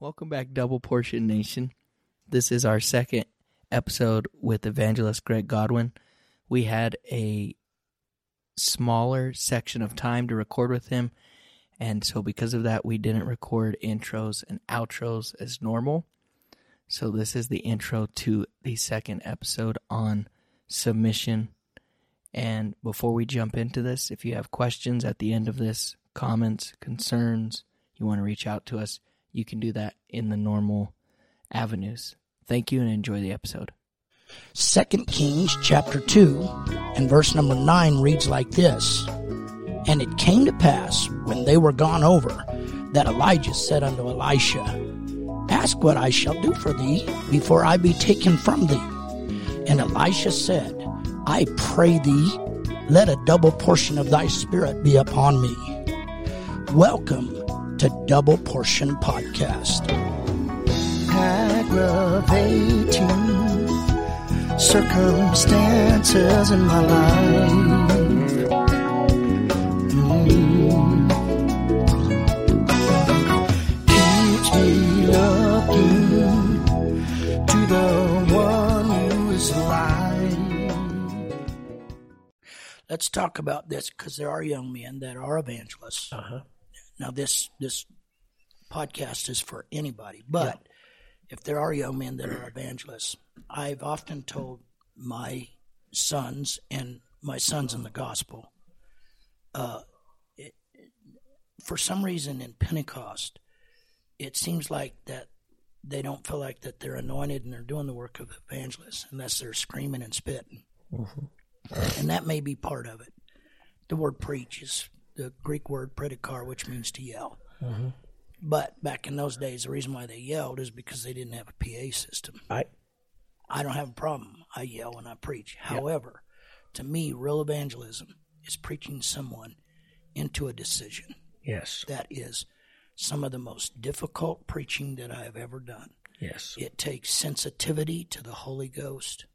Welcome back, Double Portion Nation. This is our second episode with evangelist Greg Godwin. We had a smaller section of time to record with him, and so because of that, we didn't record intros and outros as normal. So, this is the intro to the second episode on submission. And before we jump into this, if you have questions at the end of this, comments, concerns, you want to reach out to us, you can do that in the normal avenues. Thank you and enjoy the episode. Second Kings chapter 2 and verse number 9 reads like this And it came to pass when they were gone over that Elijah said unto Elisha, Ask what I shall do for thee before I be taken from thee. And Elisha said, I pray thee, let a double portion of thy spirit be upon me. Welcome to Double Portion Podcast. aggravating circumstances in my life. Mm. Keeps me looking to the one who is alive. Let's talk about this because there are young men that are evangelists. Uh-huh. Now, this this podcast is for anybody, but if there are young men that are evangelists, I've often told my sons and my sons in the gospel, uh, it, for some reason in Pentecost, it seems like that they don't feel like that they're anointed and they're doing the work of evangelists unless they're screaming and spitting, and that may be part of it. The word preach is the Greek word predikar, which means to yell. Mm-hmm. But back in those days, the reason why they yelled is because they didn't have a PA system. I I don't have a problem. I yell when I preach. However, to me, real evangelism is preaching someone into a decision. yes, That is some of the most difficult preaching that I have ever done. yes, It takes sensitivity to the Holy Ghost.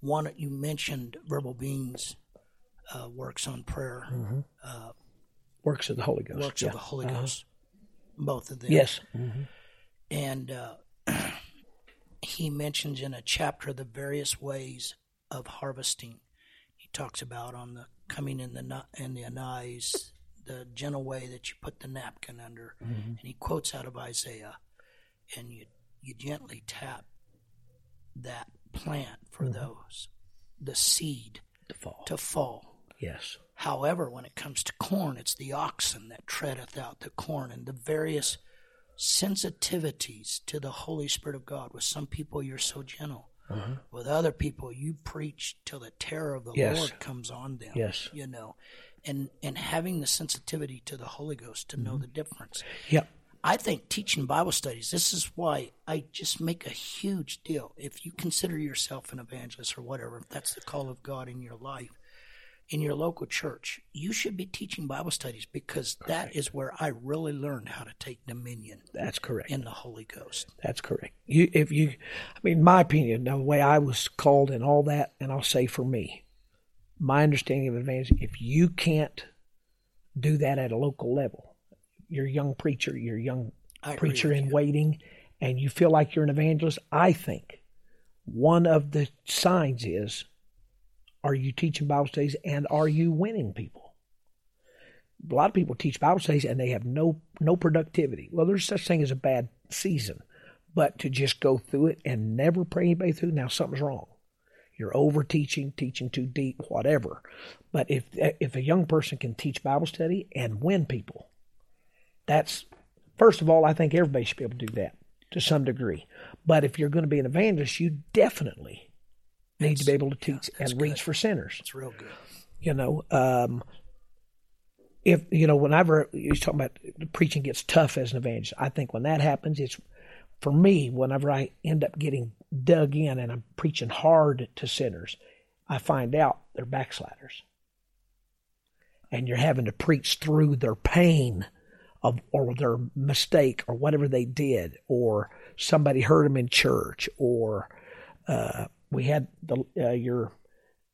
One, you mentioned Verbal Beings uh, works on prayer, mm-hmm. uh, works of the Holy Ghost. works yeah. of the Holy Uh-huh. Ghost. Both of them. Yes, and uh, he mentions in a chapter the various ways of harvesting. He talks about on the cummin in the in the anise, the gentle way that you put the napkin under, and he quotes out of Isaiah, and you you gently tap that plant for those the seed the fall. to fall. Yes, However, when it comes to corn, it's the oxen that treadeth out the corn, and the various sensitivities to the Holy Spirit of God. With some people, you're so gentle. Mm-hmm. With other people, you preach till the terror of the Yes. Lord comes on them. Yes. you know, and and having the sensitivity to the Holy Ghost to know mm-hmm. the difference. yep, I think teaching Bible studies, this is why I just make a huge deal. If you consider yourself an evangelist or whatever, if that's the call of God in your life, in your local church, you should be teaching Bible studies because that is where I really learned how to take dominion that's correct. in the Holy Ghost. That's correct. You, if you, I mean, my opinion, the way I was called and all that, and I'll say for me, my understanding of evangelism, if you can't do that at a local level, you're a young preacher, you're a young I preacher in you. waiting, and you feel like you're an evangelist, I think one of the signs is are you teaching Bible studies and are you winning people? A lot of people teach Bible studies and they have no no productivity. Well, there's such thing as a bad season, but to just go through it and never pray anybody through, now something's wrong. You're over teaching, teaching too deep, whatever. But if if a young person can teach Bible study and win people, that's first of all, I think everybody should be able to do that to some degree. But if you're going to be an evangelist, you definitely need to be able to teach that's and reach good. for sinners. It's real good. You know, um, if you know, whenever you're talking about preaching gets tough as an evangelist, I think when that happens, it's for me. Whenever I end up getting dug in and I'm preaching hard to sinners, I find out they're backsliders, and you're having to preach through their pain of or their mistake or whatever they did, or somebody hurt them in church, or uh, we had the uh, your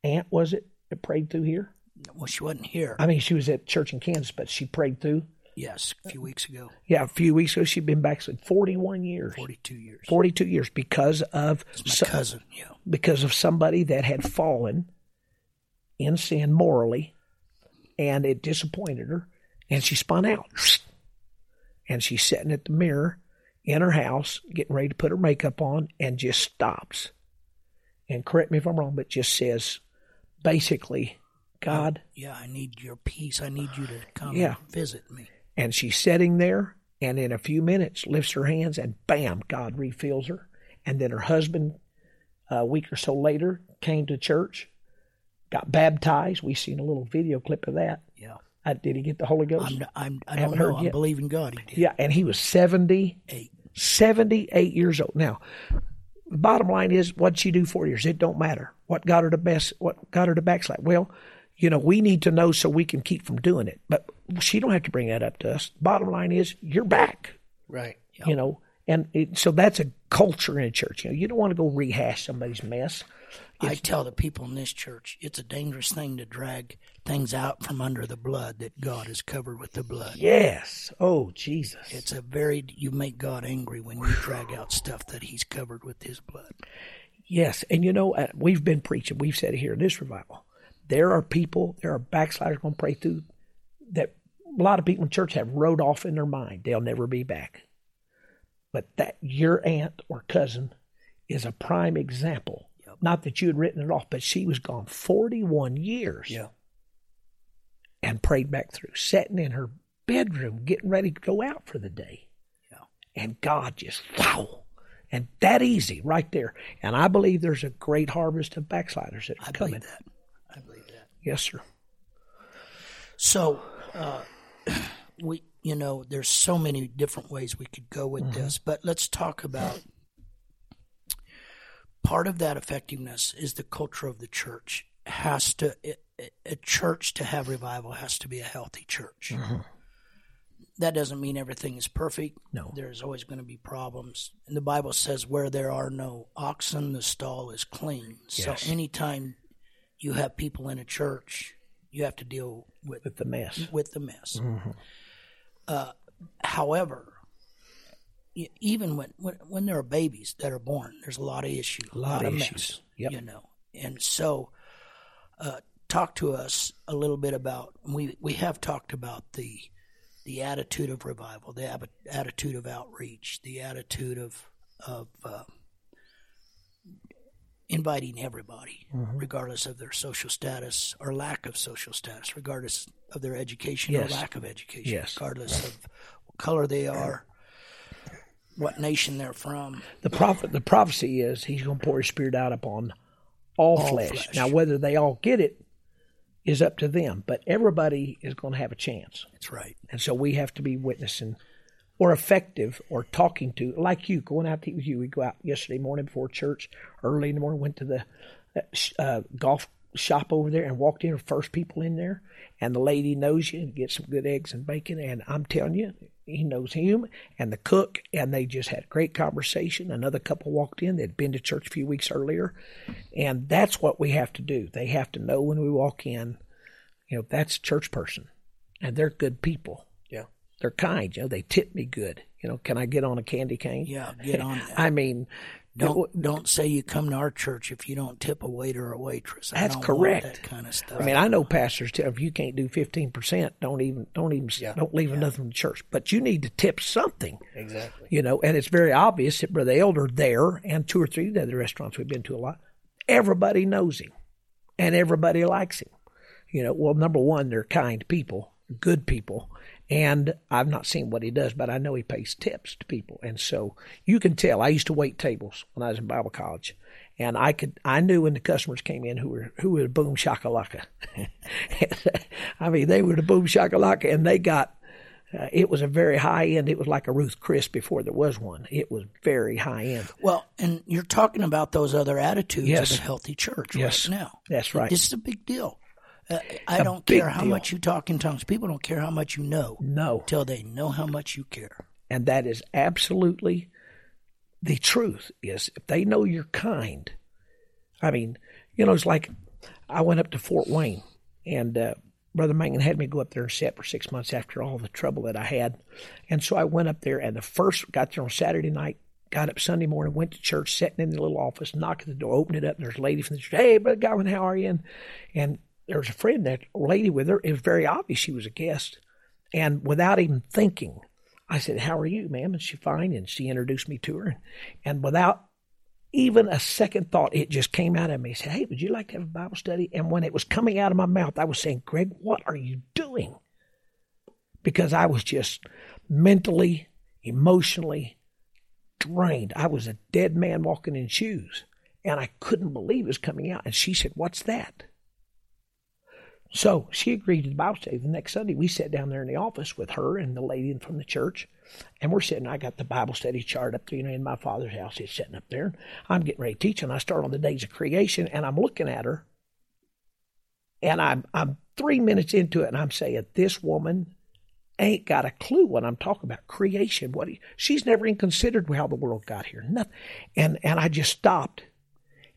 aunt was it that prayed through here. Well, she wasn't here. I mean, she was at church in Kansas, but she prayed through. Yes, a few weeks ago, Yeah, a few weeks ago she'd been back backslid 41 years. 42 years. 42 years because of so- cousin, yeah. because of somebody that had fallen in sin morally and it disappointed her and she spun out and she's sitting at the mirror in her house getting ready to put her makeup on and just stops and correct me if i'm wrong but just says basically god Yeah, I need your peace. I need you to come Yeah. and visit me. and she's sitting there and in a few minutes lifts her hands and bam god refills her and then her husband a week or so later came to church got baptized we seen a little video clip of that Yeah. uh, did he get the holy ghost I'm, I'm, I Haven't don't know. heard I'm yet. believing God. He did. yeah and he was 70 Eight. 78 years old now bottom line is what'd she do four years it don't matter. What got her to best what got her to backslide? Well you know we need to know so we can keep from doing it. But she don't have to bring that up to us. Bottom line is you're back. Right. you know and it, so that's a culture in a church. You know you don't want to go rehash somebody's mess. I tell the people in this church, it's a dangerous thing to drag things out from under the blood that God has covered with the blood. yes. Oh jesus. It's a very you make God angry when you drag out stuff that He's covered with His blood. yes. And you know uh, we've been preaching we've said it here in this revival there are people there are backsliders going to pray through that a lot of people in church have wrote off in their mind they'll never be back. But that your aunt or cousin is a prime example. Not that you had written it off but she was gone 41 years and prayed back through, sitting in her bedroom, getting ready to go out for the day. Yeah. And God just, wow. And that easy right there. And I believe there's a great harvest of backsliders that I are believe coming. that. I believe that. Yes, sir. So, uh, we, you know, there's so many different ways we could go with Mm-hmm. this, but let's talk about part of that effectiveness is the culture of the church has to a- a church to have revival has to be a healthy church. That doesn't mean everything is perfect. Mm-hmm. No. There's always going to be problems. And the Bible says where there are no oxen the stall is clean. Yes. So anytime you have people in a church, you have to deal with With the mess. with the mess. Mm-hmm. Uh, however, even when, when when there are babies that are born, there's a lot of issues, a lot of mess, issues. Yep. you know. And so, uh, talk to us a little bit about we we have talked about the the attitude of revival, the ab- attitude of outreach, the attitude of of uh, inviting everybody, Mm-hmm. regardless of their social status or lack of social status, regardless of their education Yes. or lack of education, Yes. regardless of what color they are, what nation they're from. The prophet, the prophecy is he's going to pour his spirit out upon all, All flesh. flesh. Now, whether they all get it is up to them, but everybody is going to have a chance. That's right. And so we have to be witnessing or effective or talking to, like you, going out to eat with you. We go out yesterday morning before church, early in the morning, went to the uh, uh, golf shop over there and walked in, first people in there. And the lady knows you and gets some good eggs and bacon. And I'm telling you, he knows him and the cook. And they just had a great conversation. Another couple walked in. They'd been to church a few weeks earlier. And that's what we have to do. They have to know when we walk in, you know, that's a church person and they're good people Yeah. they're kind. You know, they tip me good. You know, can I get on a candy cane? Yeah, get on that. I mean, Don't don't say you come to our church if you don't tip a waiter or a waitress. I That's correct. That kind of stuff. I mean, I know pastors tell if you can't do fifteen percent, don't even, don't even, don't leave nothing from the church. But you need to tip something. Exactly. You know, and it's very obvious that Brother Elder there and two or three of the other restaurants we've been to a lot, everybody knows him, and everybody likes him. You know, well, number one, they're kind people, good people, and I've not seen what he does, but I know he pays tips to people, and so you can tell. I used to wait tables when I was in Bible college, and I could I knew when the customers came in who were who were the boom shakalaka. I mean, they were the boom shakalaka, and they got. Uh, it was a very high end. It was like a Ruth Chris before there was one. It was very high end. well, and you're talking about those other attitudes Yes. of a healthy church Yes. right now. That's right. This is a big deal. Uh, I a don't care how deal. much you talk in tongues. People don't care how much you know No, till they know how much you care. and that is absolutely the truth. Is if they know you're kind. I mean, you know, it's like I went up to Fort Wayne, and uh, Brother Mangan had me go up there and sit for six months after all the trouble that I had. And so I went up there and the first got there on Saturday night, got up Sunday morning, went to church, sitting in the little office, knocked at the door, opened it up, and there's a lady from the church, Hey, Brother Godwin, how are you? And, and there was a friend, that lady with her. It was very obvious she was a guest. And without even thinking, I said, How are you, ma'am? And she fine. And she introduced me to her. And without even a second thought, it just came out of me. Said, Hey, would you like to have a Bible study? And when it was coming out of my mouth, I was saying, Greg, what are you doing? Because I was just mentally, emotionally drained. I was a dead man walking in shoes. And I couldn't believe it was coming out. And she said, What's that? So she agreed to the Bible study. The next Sunday, we sat down there in the office with her and the lady from the church, and we're sitting. I got the Bible study chart up you know, in my father's house. It's sitting up there. I'm getting ready to teach, and I start on the days of creation, and I'm looking at her, and I'm I'm three minutes into it, and I'm saying, this woman ain't got a clue what I'm talking about. Creation. What she's never even considered how the world got here. Nothing. And and I just stopped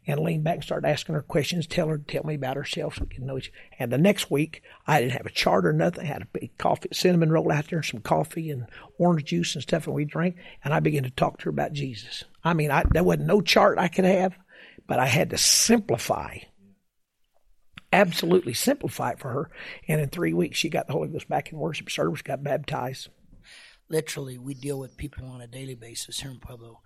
and leaned back and started asking her questions, tell her tell me about herself so we know each. And the next week, I didn't have a chart or nothing. I had a big coffee, cinnamon roll out there, some coffee and orange juice and stuff, and we drank. And I began to talk to her about Jesus. I mean, I, there wasn't no chart I could have, but I had to simplify, absolutely simplify it for her. And in three weeks, she got the Holy Ghost back in worship service, got baptized. Literally, we deal with people on a daily basis here in Pueblo.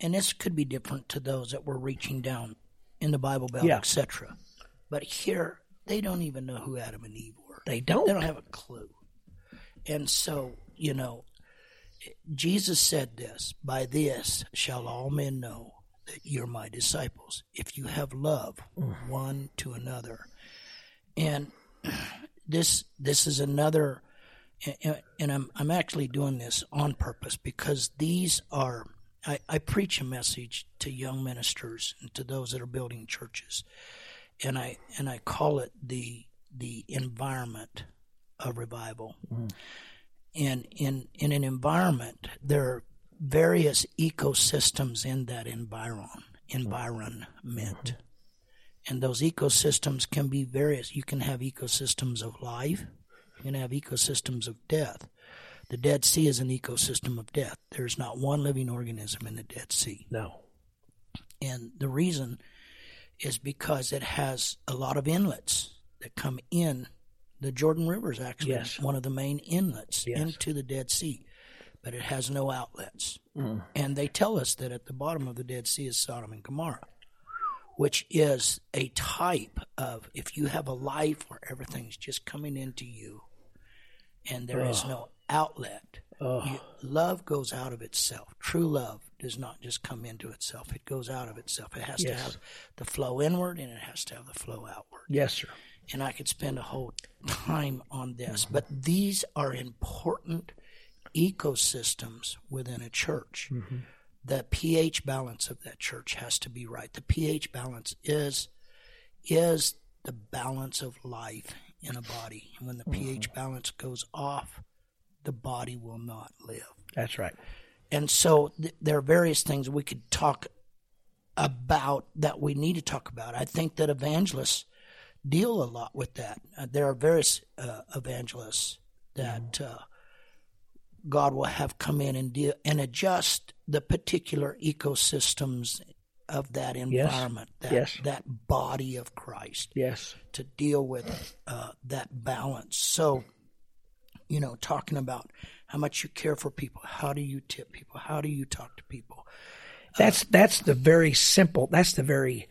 And this could be different to those that we're reaching down in the Bible Belt, Yeah. etc. But here, they don't even know who Adam and Eve were. They don't. They don't have a clue. And so, you know, Jesus said this By this shall all men know that you're my disciples, if you have love one to another. And this this is another and, and I'm I'm actually doing this on purpose because these are I, I preach a message to young ministers and to those that are building churches, and I and I call it the the environment of revival. Mm. And in in an environment, there are various ecosystems in that environ environment, mm-hmm. and those ecosystems can be various. You can have ecosystems of life. You can have ecosystems of death. The Dead Sea is an ecosystem of death. There's not one living organism in the Dead Sea. No. And the reason is because it has a lot of inlets that come in. The Jordan River is actually Yes. one of the main inlets Yes. into the Dead Sea, but it has no outlets. Mm. And they tell us that at the bottom of the Dead Sea is Sodom and Gomorrah, which is a type of if you have a life where everything's just coming into you and there is no outlet. You, love goes out of itself. True love does not just come into itself; it goes out of itself. It has to have the flow inward, and it has to have the flow outward. Yes, sir. And I could spend a whole time on this, mm-hmm. but these are important ecosystems within a church. Mm-hmm. The pH balance of that church has to be right. The pH balance is is the balance of life in a body. And when the mm-hmm. pH balance goes off, the body will not live. That's right. And so th- there are various things we could talk about that we need to talk about. I think that evangelists deal a lot with that. Uh, there are various uh, evangelists that uh, God will have come in and deal and adjust the particular ecosystems of that environment, that Yes. that body of Christ Yes. to deal with uh, that balance. So, you know, talking about how much you care for people, how do you tip people, how do you talk to people? That's that's the very simple. That's the very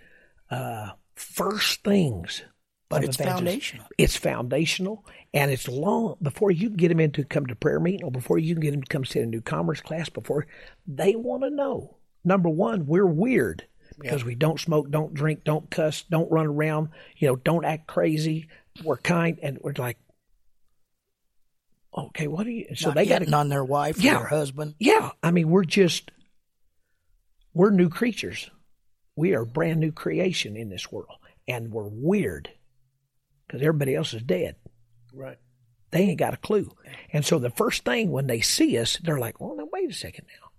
uh, first things. But it's foundational. It's foundational, and it's long before you can get them into come to prayer meeting, or before you can get them to come sit in a new converts class. Before they want to know. Number one, we're weird because we don't smoke, don't drink, don't cuss, don't run around. You know, don't act crazy. We're kind, and we're like, okay, what are you? So Not they got hitting on their wife Yeah. their husband. yeah, I mean, we're just we're new creatures. We are brand new creation in this world, and we're weird because everybody else is dead. Right. They ain't got a clue, and so the first thing when they see us, they're like, "Oh, now wait a second now."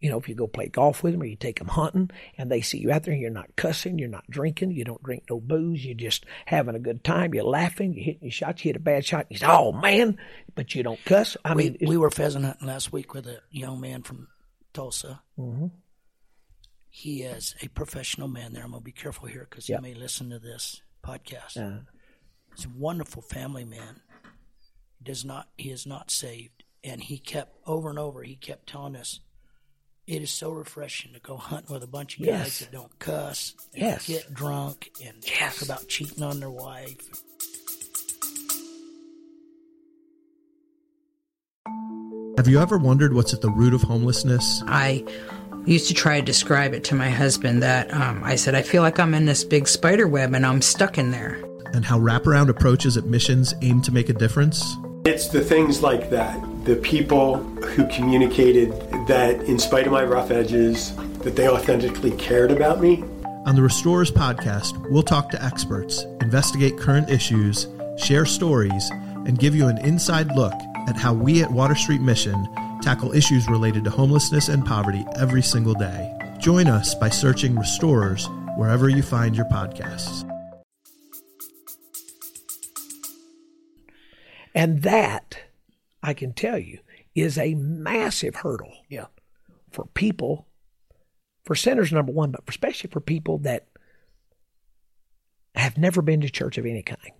You know, if you go play golf with them or you take them hunting and they see you out there and you're not cussing, you're not drinking, you don't drink no booze, you're just having a good time, you're laughing, you're hitting your shots, you hit a bad shot, you say, oh man, but you don't cuss. I we, mean, we were pheasant hunting last week with a young man from Tulsa. Mhm. He is a professional man there. I'm going to be careful here because Yep. he may listen to this podcast. Uh, He's a wonderful family man. He does not. He is not saved, and he kept over and over. He kept telling us, "It is so refreshing to go hunting with a bunch of guys Yes. that don't cuss, and Yes. get drunk, and talk about cheating on their wife." Have you ever wondered what's at the root of homelessness? I used to try to describe it to my husband that um, I said, I feel like I'm in this big spider web and I'm stuck in there. And how wraparound approaches at missions aim to make a difference? It's the things like that, the people who communicated that in spite of my rough edges, that they authentically cared about me. On the Restorers podcast, we'll talk to experts, investigate current issues, share stories, and give you an inside look at how we at Water Street Mission tackle issues related to homelessness and poverty every single day. Join us by searching Restorers wherever you find your podcasts. And that, I can tell you, is a massive hurdle. Yeah. for people, for sinners, number one, but especially for people that have never been to church of any kind.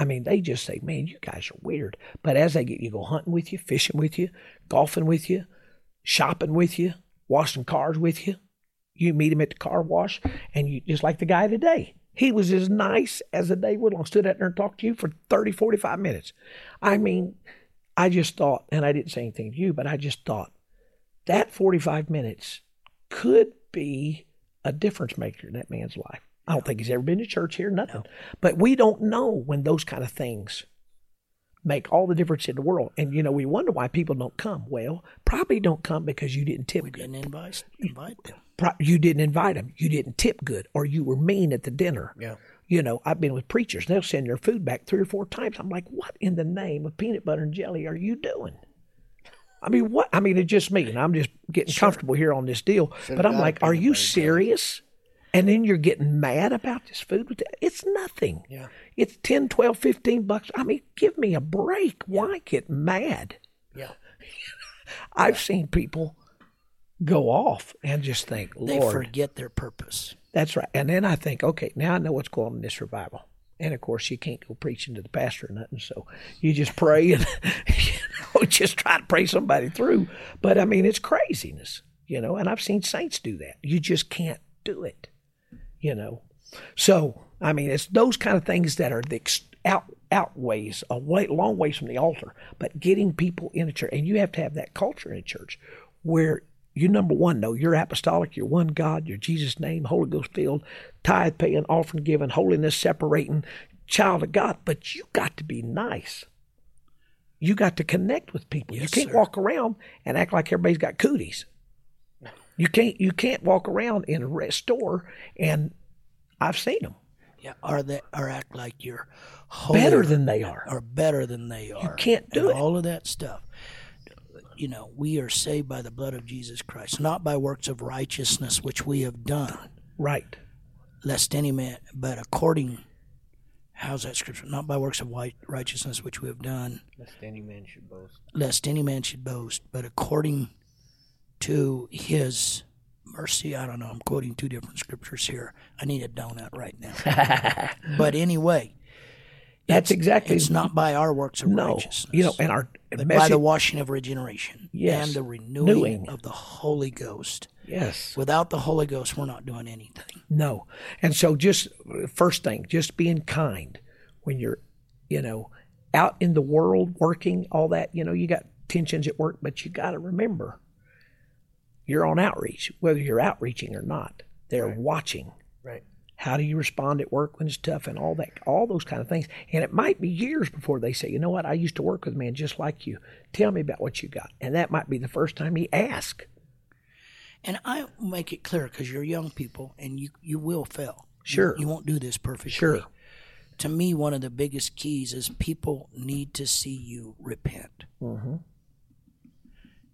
I mean, they just say, man, you guys are weird. But as they get you go hunting with you, fishing with you, golfing with you, shopping with you, washing cars with you, you meet him at the car wash, and you just like the guy today. He was as nice as the day would long. Stood out there and talked to you for 30, 45 minutes. I mean, I just thought, and I didn't say anything to you, but I just thought that 45 minutes could be a difference maker in that man's life. I don't think he's ever been to church here, nothing. But we don't know when those kind of things make all the difference in the world. And, you know, we wonder why people don't come. Well, probably don't come because you didn't tip We didn't invite invite them. You didn't invite them. You didn't tip good, or you were mean at the dinner. Yeah. You know, I've been with preachers. They'll send their food back three or four times. I'm like, what in the name of peanut butter and jelly are you doing? I mean, what? I mean, it's just me, and I'm just getting comfortable here on this deal. but I'm like, are you serious? And then you're getting mad about this food? It's nothing. Yeah. It's 10, 12, 15 bucks. I mean, give me a break. Why get mad? Yeah. I've seen people go off and just think, They Lord, forget their purpose. that's right. And then I think, okay, now I know what's going on in this revival. And of course, you can't go preaching to the pastor or nothing. So you just pray and you know, just try to pray somebody through. But I mean, it's craziness, you know. And I've seen saints do that. You just can't do it, you know. So I mean, it's those kind of things that are the ex- out outweighs a way, long ways from the altar. But getting people in a church, and you have to have that culture in a church where you number one know you're apostolic, you're one God, you're Jesus' name, Holy Ghost filled, tithe paying, offering giving, holiness separating, child of God. But you got to be nice. You got to connect with people. you can't sir. walk around and act like everybody's got cooties. You can't. You can't walk around in a re- store and I've seen them Yeah. Or that or act like you're better than they are. or better than they are. You can't do and it. All of that stuff. You know, we are saved by the blood of Jesus Christ, not by works of righteousness which we have done, Right. lest any man, but according. How's that scripture? Not by works of white righteousness which we have done, Lest any man should boast. lest any man should boast, but according to his mercy. I don't know. I'm quoting two different scriptures here. I need a donut right now. but anyway, That's exactly it's not by our works of no. righteousness. You know, and our but by the washing of regeneration Yes. and the renewing Renewing. of the Holy Ghost. yes. Without the Holy Ghost, we're not doing anything. No. And so just first thing, just being kind when you're, you know, out in the world working, all that, you know, you got tensions at work, but you got to remember you're on outreach, whether you're outreaching or not. They're watching. Right. How do you respond at work when it's tough and all that, all those kind of things. And it might be years before they say, you know what, I used to work with a man just like you. Tell me about what you got. And that might be the first time he asks. And I make it clear because you're young people and you, you will fail. You- Sure. You, won't do this perfectly. Sure. To me, one of the biggest keys is people need to see you repent. Mm-hmm.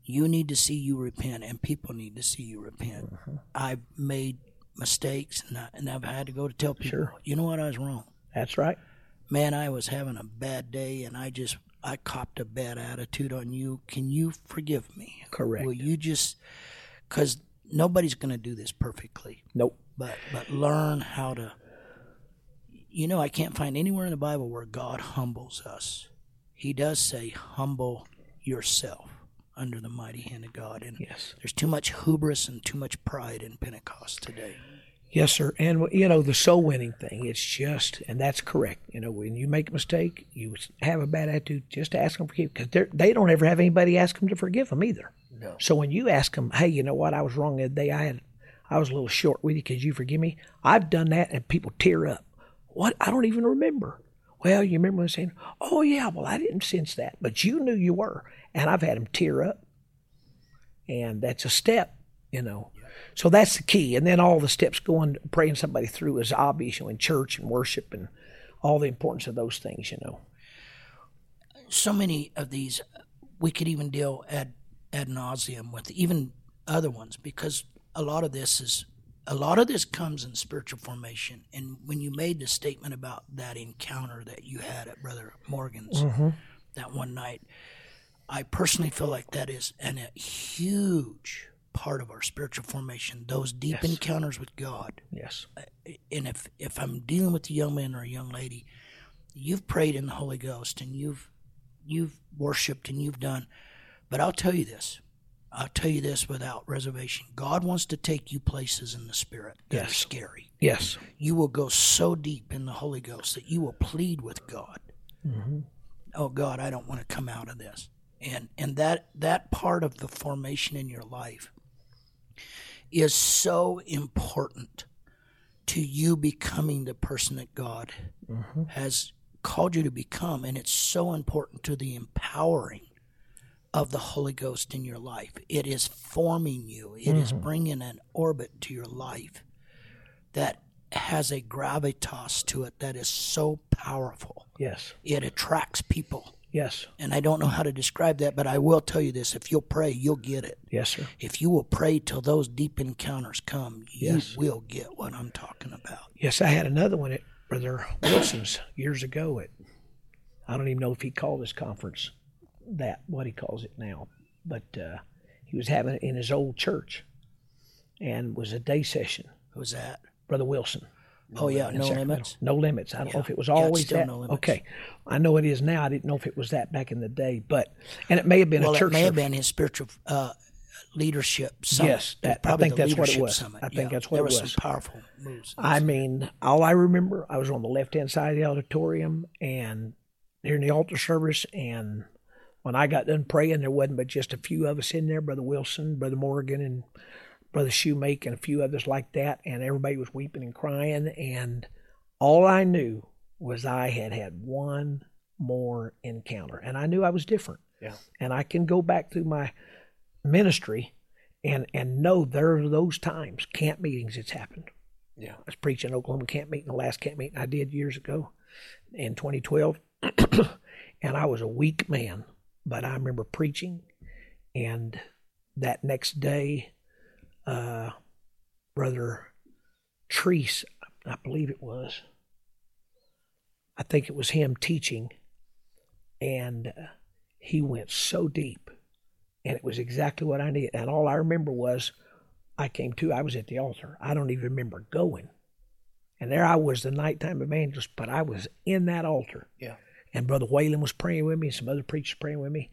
You need to see you repent, and people need to see you repent. Mm-hmm. I've made mistakes, and, I, and I've had to go to tell people, Sure. you know what, I was wrong. That's right. Man, I was having a bad day, and I just I copped a bad attitude on you. Can you forgive me? Correct. Will you just because nobody's going to do this perfectly, Nope. but but learn how to. You know, I can't find anywhere in the Bible where God humbles us. He does say, "Humble yourself under the mighty hand of God." And Yes. there's too much hubris and too much pride in Pentecost today. Yes, sir. And you know the soul winning thing. It's just, and that's correct. You know, when you make a mistake, you have a bad attitude. Just ask them to forgive because they don't ever have anybody ask them to forgive them either. No. So when you ask them, hey, you know what, I was wrong that day. I had, I was a little short with you. Could you forgive me? I've done that, and people tear up. What? I don't even remember. Well, you remember when saying, "Oh yeah, well I didn't sense that, but you knew you were," and I've had them tear up, and that's a step, you know. So that's the key. And then all the steps going, praying somebody through is obvious, you know, in church and worship and all the importance of those things, you know. so many of these we could even deal ad ad nauseum with even other ones because a lot of this is a lot of this comes in spiritual formation and when you made the statement about that encounter that you had at brother morgan's mm-hmm. that one night i personally feel like that is an, a huge part of our spiritual formation those deep encounters with god Yes. and if if I'm dealing with a young man or a young lady, you've prayed in the Holy Ghost and you've you've worshipped and you've done. But I'll tell you this. I'll tell you this without reservation. God wants to take you places in the spirit that are Yes. scary. Yes. You will go so deep in the Holy Ghost that you will plead with God. Mm-hmm. Oh God, I don't want to come out of this. And and that that part of the formation in your life is so important to you becoming the person that God mm-hmm. has called you to become. And it's so important to the empowering of the Holy Ghost in your life. It is forming you, It is mm-hmm. bringing an orbit to your life that has a gravitas to it that is so powerful. Yes. It attracts people. Yes. And I don't know how to describe that, but I will tell you this if you'll pray, you'll get it. Yes, sir. If you will pray till those deep encounters come, Yes. you will get what I'm talking about. Yes, I had another one at Brother Wilson's years ago. At I don't even know if he called his conference that what he calls it now, but uh, he was having it in his old church, and was a day session. Who's that? Brother Wilson. oh, yeah, no limits. No limits. I don't know if it was Yeah, always still that. No okay, I know it is now. I didn't know if it was that back in the day, but and it may have been Well, a it church. may have been his spiritual uh, leadership summit. Yes, that- I think that's what it was. Summit. I think Yeah, that's what there it was. was. some powerful moves. I mean, all I remember, I was on the left hand side of the auditorium and during the altar service. And when I got done praying, there wasn't but just a few of us in there Brother Wilson, Brother Morgan, and Brother Shoemake, and a few others like that. And everybody was weeping and crying. And all I knew was I had had one more encounter. And I knew I was different. Yeah. And I can go back through my ministry and, and know there are those times, camp meetings, it's happened. Yeah. I was preaching Oklahoma camp meeting, the last camp meeting I did years ago in 2012. and I was a weak man, but I remember preaching. And that next day, uh, Brother Treese, I believe it was, I think it was him teaching, and uh, he went so deep. And it was exactly what I needed. And all I remember was I came to, I was at the altar. I don't even remember going. And there I was, the nighttime evangelist, but I was in that altar. Yeah. And Brother Whalen was praying with me, and some other preachers praying with me.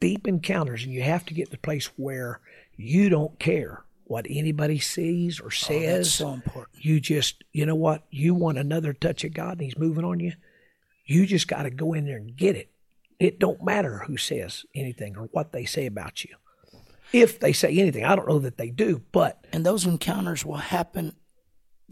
Deep encounters, and you have to get to the place where you don't care what anybody sees or Oh, says. that's so important. you just, you know what? You want another touch of God, and He's moving on you. You just got to go in there and get it. It don't matter who says anything or what they say about you. If they say anything, I don't know that they do, but And those encounters will happen.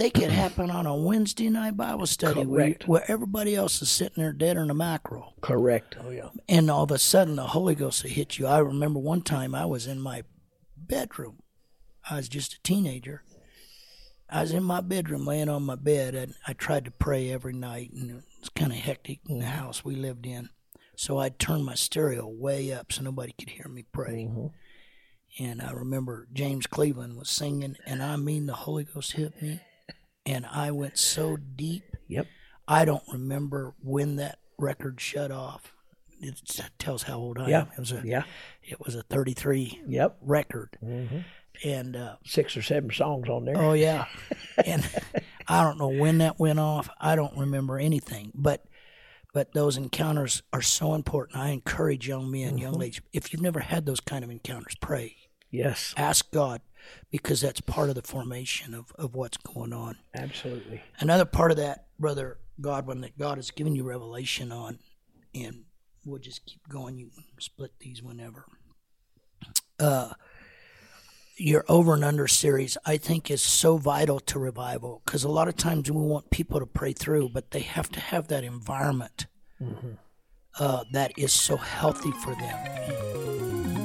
They could happen on a Wednesday night Bible study where, where everybody else is sitting there dead in a mackerel. correct. Oh yeah. and all of a sudden the Holy Ghost will hit you. I remember one time I was in my bedroom. I was just a teenager. I was in my bedroom laying on my bed and I tried to pray every night and it was kind of hectic in the house we lived in. So I'd turn my stereo way up so nobody could hear me pray. Mm-hmm. and I remember James Cleveland was singing, and I mean the Holy Ghost hit me, and I went so deep. Yep. I don't remember when that record shut off. It tells how old I Yeah. am. It was a, Yeah. it was a 33 Yep. record, hmm and uh, Six or seven songs on there. Oh yeah, and I don't know when that went off. I don't remember anything, but but those encounters are so important. I encourage young men, young ladies, if you've never had those kind of encounters, pray, Yes. ask God, because that's part of the formation of of what's going on. Absolutely. Another part of that, brother Godwin, that God has given you revelation on, and we'll just keep going. You can split these whenever. Uh, your over and under series, I think, is so vital to revival because a lot of times we want people to pray through, but they have to have that environment uh, that is so healthy for them.